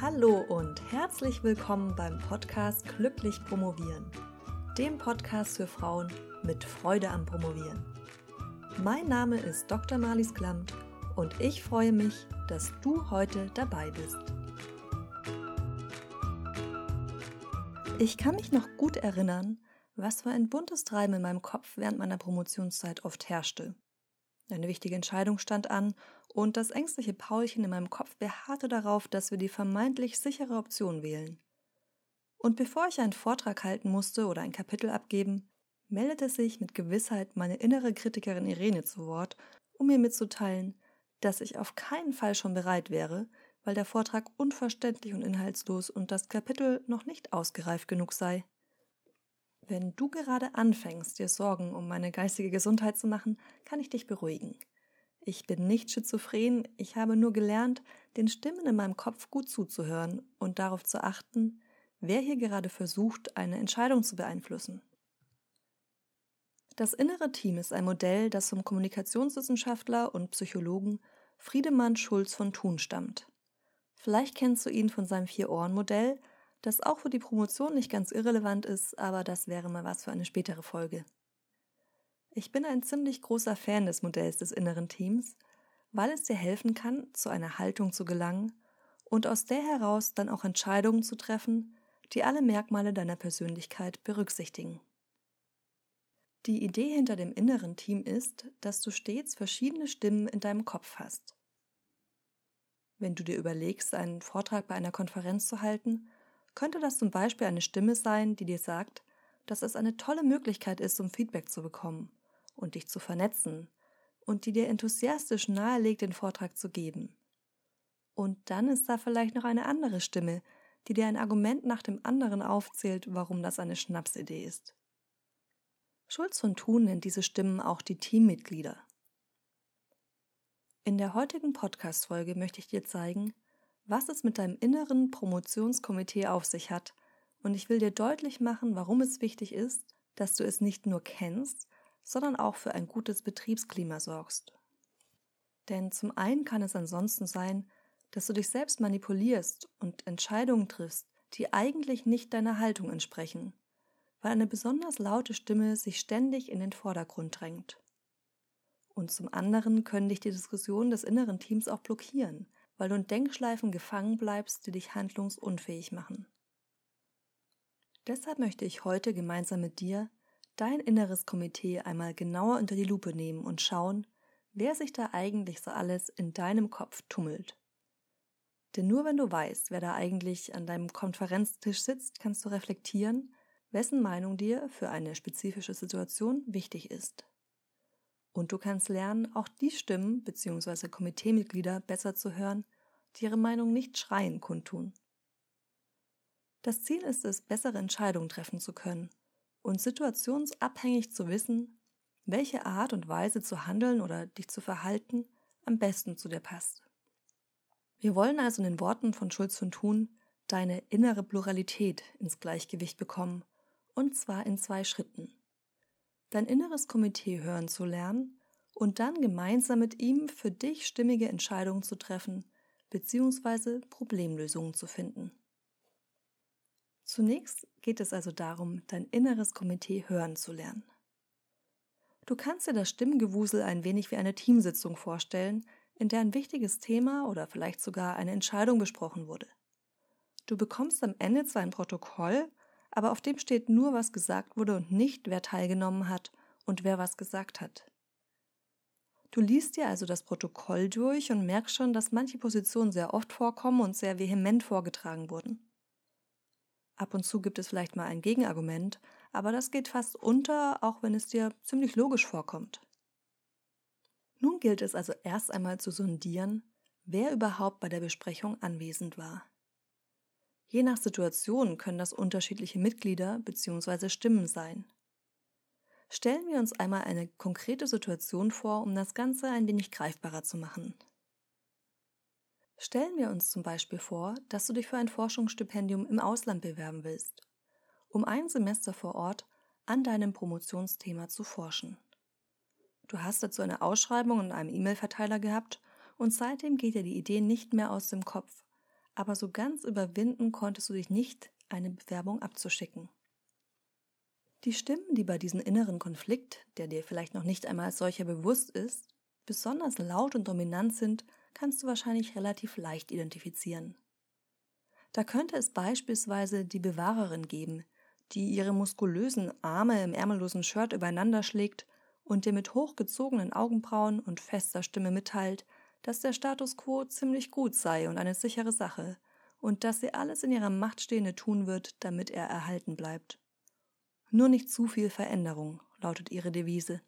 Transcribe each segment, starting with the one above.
Hallo und herzlich willkommen beim Podcast Glücklich Promovieren, dem Podcast für Frauen mit Freude am Promovieren. Mein Name ist Dr. Marlies Klamt und ich freue mich, dass du heute dabei bist. Ich kann mich noch gut erinnern, was für ein buntes Treiben in meinem Kopf während meiner Promotionszeit oft herrschte. Eine wichtige Entscheidung stand an und das ängstliche Paulchen in meinem Kopf beharrte darauf, dass wir die vermeintlich sichere Option wählen. Und bevor ich einen Vortrag halten musste oder ein Kapitel abgeben, meldete sich mit Gewissheit meine innere Kritikerin Irene zu Wort, um mir mitzuteilen, dass ich auf keinen Fall schon bereit wäre, weil der Vortrag unverständlich und inhaltslos und das Kapitel noch nicht ausgereift genug sei. Wenn du gerade anfängst, dir Sorgen um meine geistige Gesundheit zu machen, kann ich dich beruhigen. Ich bin nicht schizophren, ich habe nur gelernt, den Stimmen in meinem Kopf gut zuzuhören und darauf zu achten, wer hier gerade versucht, eine Entscheidung zu beeinflussen. Das innere Team ist ein Modell, das vom Kommunikationswissenschaftler und Psychologen Friedemann Schulz von Thun stammt. Vielleicht kennst du ihn von seinem Vier-Ohren-Modell, das auch für die Promotion nicht ganz irrelevant ist, aber das wäre mal was für eine spätere Folge. Ich bin ein ziemlich großer Fan des Modells des inneren Teams, weil es dir helfen kann, zu einer Haltung zu gelangen und aus der heraus dann auch Entscheidungen zu treffen, die alle Merkmale deiner Persönlichkeit berücksichtigen. Die Idee hinter dem inneren Team ist, dass du stets verschiedene Stimmen in deinem Kopf hast. Wenn du dir überlegst, einen Vortrag bei einer Konferenz zu halten, könnte das zum Beispiel eine Stimme sein, die dir sagt, dass es eine tolle Möglichkeit ist, um Feedback zu bekommen und dich zu vernetzen und die dir enthusiastisch nahelegt, den Vortrag zu geben. Und dann ist da vielleicht noch eine andere Stimme, die dir ein Argument nach dem anderen aufzählt, warum das eine Schnapsidee ist. Schulz von Thun nennt diese Stimmen auch die Teammitglieder. In der heutigen Podcast-Folge möchte ich dir zeigen, was es mit deinem inneren Promotionskomitee auf sich hat, und ich will dir deutlich machen, warum es wichtig ist, dass du es nicht nur kennst, sondern auch für ein gutes Betriebsklima sorgst. Denn zum einen kann es ansonsten sein, dass du dich selbst manipulierst und Entscheidungen triffst, die eigentlich nicht deiner Haltung entsprechen, weil eine besonders laute Stimme sich ständig in den Vordergrund drängt. Und zum anderen können dich die Diskussionen des inneren Teams auch blockieren, weil du in Denkschleifen gefangen bleibst, die dich handlungsunfähig machen. Deshalb möchte ich heute gemeinsam mit dir dein inneres Komitee einmal genauer unter die Lupe nehmen und schauen, wer sich da eigentlich so alles in deinem Kopf tummelt. Denn nur wenn du weißt, wer da eigentlich an deinem Konferenztisch sitzt, kannst du reflektieren, wessen Meinung dir für eine spezifische Situation wichtig ist. Und du kannst lernen, auch die Stimmen bzw. Komiteemitglieder besser zu hören, die ihre Meinung nicht schreien kundtun. Das Ziel ist es, bessere Entscheidungen treffen zu können und situationsabhängig zu wissen, welche Art und Weise zu handeln oder dich zu verhalten am besten zu dir passt. Wir wollen also in den Worten von Schulz von Thun deine innere Pluralität ins Gleichgewicht bekommen, und zwar in zwei Schritten dein inneres Komitee hören zu lernen und dann gemeinsam mit ihm für dich stimmige Entscheidungen zu treffen bzw. Problemlösungen zu finden. Zunächst geht es also darum, dein inneres Komitee hören zu lernen. Du kannst dir das Stimmgewusel ein wenig wie eine Teamsitzung vorstellen, in der ein wichtiges Thema oder vielleicht sogar eine Entscheidung besprochen wurde. Du bekommst am Ende zwar ein Protokoll, aber auf dem steht nur, was gesagt wurde und nicht, wer teilgenommen hat und wer was gesagt hat. Du liest dir also das Protokoll durch und merkst schon, dass manche Positionen sehr oft vorkommen und sehr vehement vorgetragen wurden. Ab und zu gibt es vielleicht mal ein Gegenargument, aber das geht fast unter, auch wenn es dir ziemlich logisch vorkommt. Nun gilt es also erst einmal zu sondieren, wer überhaupt bei der Besprechung anwesend war. Je nach Situation können das unterschiedliche Mitglieder bzw. Stimmen sein. Stellen wir uns einmal eine konkrete Situation vor, um das Ganze ein wenig greifbarer zu machen. Stellen wir uns zum Beispiel vor, dass du dich für ein Forschungsstipendium im Ausland bewerben willst, um ein Semester vor Ort an deinem Promotionsthema zu forschen. Du hast dazu eine Ausschreibung in einem E-Mail-Verteiler gehabt und seitdem geht dir die Idee nicht mehr aus dem Kopf, aber so ganz überwinden konntest du dich nicht, eine Bewerbung abzuschicken. Die Stimmen, die bei diesem inneren Konflikt, der dir vielleicht noch nicht einmal als solcher bewusst ist, besonders laut und dominant sind, kannst du wahrscheinlich relativ leicht identifizieren. Da könnte es beispielsweise die Bewahrerin geben, die ihre muskulösen Arme im ärmellosen Shirt übereinander schlägt und dir mit hochgezogenen Augenbrauen und fester Stimme mitteilt, dass der Status quo ziemlich gut sei und eine sichere Sache, und dass sie alles in ihrer Macht Stehende tun wird, damit er erhalten bleibt. Nur nicht zu viel Veränderung, lautet ihre Devise.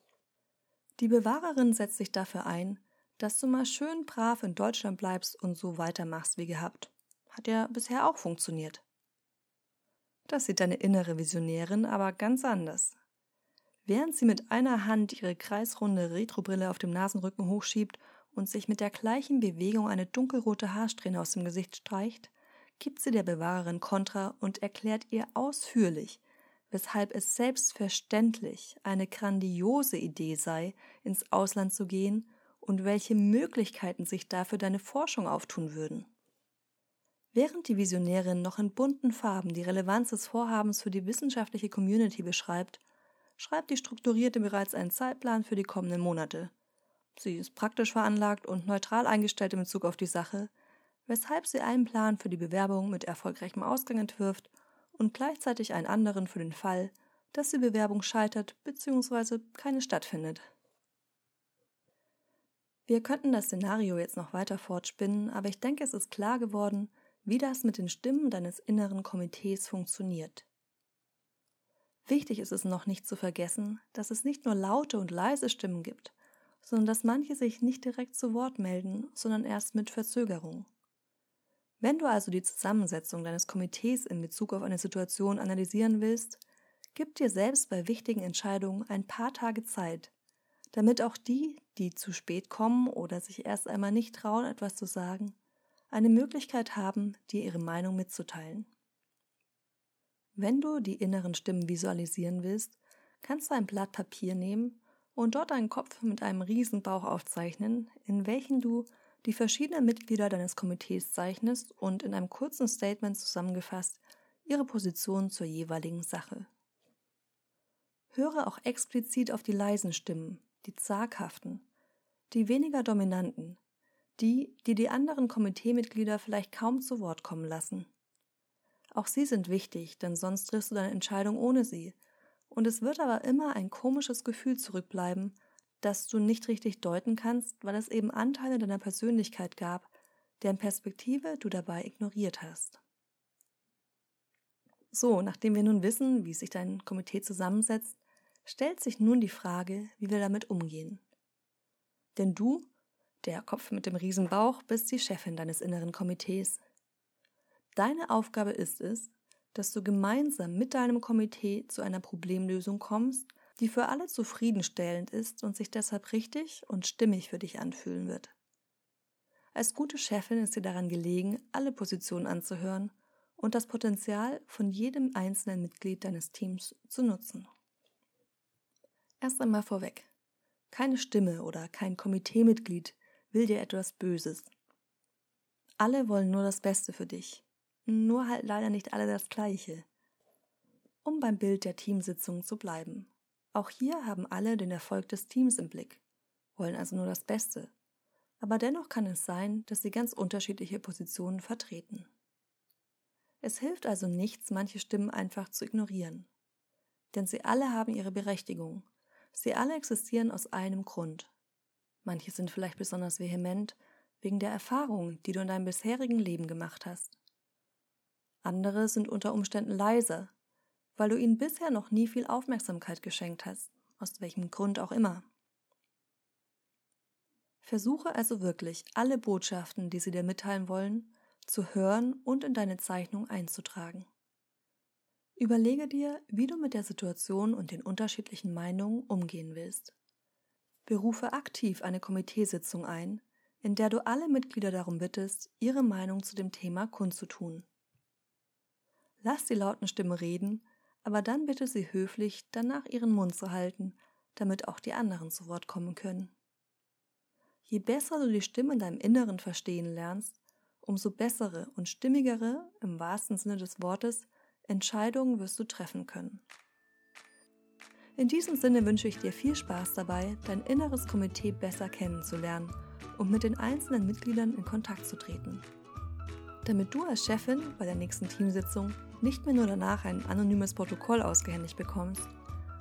Die Bewahrerin setzt sich dafür ein, dass du mal schön brav in Deutschland bleibst und so weitermachst wie gehabt. Hat ja bisher auch funktioniert. Das sieht deine innere Visionärin aber ganz anders. Während sie mit einer Hand ihre kreisrunde Retrobrille auf dem Nasenrücken hochschiebt und sich mit der gleichen Bewegung eine dunkelrote Haarsträhne aus dem Gesicht streicht, gibt sie der Bewahrerin Kontra und erklärt ihr ausführlich, weshalb es selbstverständlich eine grandiose Idee sei, ins Ausland zu gehen und welche Möglichkeiten sich dafür deine Forschung auftun würden. Während die Visionärin noch in bunten Farben die Relevanz des Vorhabens für die wissenschaftliche Community beschreibt, schreibt die Strukturierte bereits einen Zeitplan für die kommenden Monate. Sie ist praktisch veranlagt und neutral eingestellt in Bezug auf die Sache, weshalb sie einen Plan für die Bewerbung mit erfolgreichem Ausgang entwirft und gleichzeitig einen anderen für den Fall, dass die Bewerbung scheitert bzw. keine stattfindet. Wir könnten das Szenario jetzt noch weiter fortspinnen, aber ich denke, es ist klar geworden, wie das mit den Stimmen deines inneren Komitees funktioniert. Wichtig ist es noch nicht zu vergessen, dass es nicht nur laute und leise Stimmen gibt, sondern dass manche sich nicht direkt zu Wort melden, sondern erst mit Verzögerung. Wenn du also die Zusammensetzung deines Komitees in Bezug auf eine Situation analysieren willst, gib dir selbst bei wichtigen Entscheidungen ein paar Tage Zeit, damit auch die, die zu spät kommen oder sich erst einmal nicht trauen, etwas zu sagen, eine Möglichkeit haben, dir ihre Meinung mitzuteilen. Wenn du die inneren Stimmen visualisieren willst, kannst du ein Blatt Papier nehmen und dort einen Kopf mit einem Riesenbauch aufzeichnen, in welchen du die verschiedenen Mitglieder deines Komitees zeichnest und in einem kurzen Statement zusammengefasst ihre Position zur jeweiligen Sache. Höre auch explizit auf die leisen Stimmen, die zaghaften, die weniger dominanten, die, die die anderen Komiteemitglieder vielleicht kaum zu Wort kommen lassen. Auch sie sind wichtig, denn sonst triffst du deine Entscheidung ohne sie. Und es wird aber immer ein komisches Gefühl zurückbleiben, das du nicht richtig deuten kannst, weil es eben Anteile deiner Persönlichkeit gab, deren Perspektive du dabei ignoriert hast. So, nachdem wir nun wissen, wie sich dein Komitee zusammensetzt, stellt sich nun die Frage, wie wir damit umgehen. Denn du, der Kopf mit dem Riesenbauch, bist die Chefin deines inneren Komitees. Deine Aufgabe ist es, dass du gemeinsam mit deinem Komitee zu einer Problemlösung kommst, die für alle zufriedenstellend ist und sich deshalb richtig und stimmig für dich anfühlen wird. Als gute Chefin ist dir daran gelegen, alle Positionen anzuhören und das Potenzial von jedem einzelnen Mitglied deines Teams zu nutzen. Erst einmal vorweg. Keine Stimme oder kein Komiteemitglied will dir etwas Böses. Alle wollen nur das Beste für dich nur halt leider nicht alle das gleiche. Um beim Bild der Teamsitzung zu bleiben. Auch hier haben alle den Erfolg des Teams im Blick, wollen also nur das Beste. Aber dennoch kann es sein, dass sie ganz unterschiedliche Positionen vertreten. Es hilft also nichts, manche Stimmen einfach zu ignorieren. Denn sie alle haben ihre Berechtigung. Sie alle existieren aus einem Grund. Manche sind vielleicht besonders vehement wegen der Erfahrungen, die du in deinem bisherigen Leben gemacht hast. Andere sind unter Umständen leise, weil du ihnen bisher noch nie viel Aufmerksamkeit geschenkt hast, aus welchem Grund auch immer. Versuche also wirklich, alle Botschaften, die sie dir mitteilen wollen, zu hören und in deine Zeichnung einzutragen. Überlege dir, wie du mit der Situation und den unterschiedlichen Meinungen umgehen willst. Berufe aktiv eine Komiteesitzung ein, in der du alle Mitglieder darum bittest, ihre Meinung zu dem Thema kundzutun. Lass die lauten Stimmen reden, aber dann bitte sie höflich, danach ihren Mund zu halten, damit auch die anderen zu Wort kommen können. Je besser du die Stimme in deinem Inneren verstehen lernst, umso bessere und stimmigere, im wahrsten Sinne des Wortes, Entscheidungen wirst du treffen können. In diesem Sinne wünsche ich dir viel Spaß dabei, dein inneres Komitee besser kennenzulernen und mit den einzelnen Mitgliedern in Kontakt zu treten. Damit du als Chefin bei der nächsten Teamsitzung nicht mehr nur danach ein anonymes Protokoll ausgehändigt bekommst,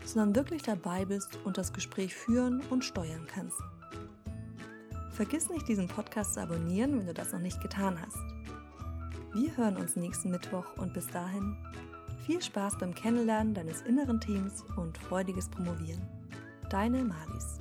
sondern wirklich dabei bist und das Gespräch führen und steuern kannst. Vergiss nicht, diesen Podcast zu abonnieren, wenn du das noch nicht getan hast. Wir hören uns nächsten Mittwoch und bis dahin viel Spaß beim Kennenlernen deines inneren Teams und freudiges Promovieren. Deine Malis.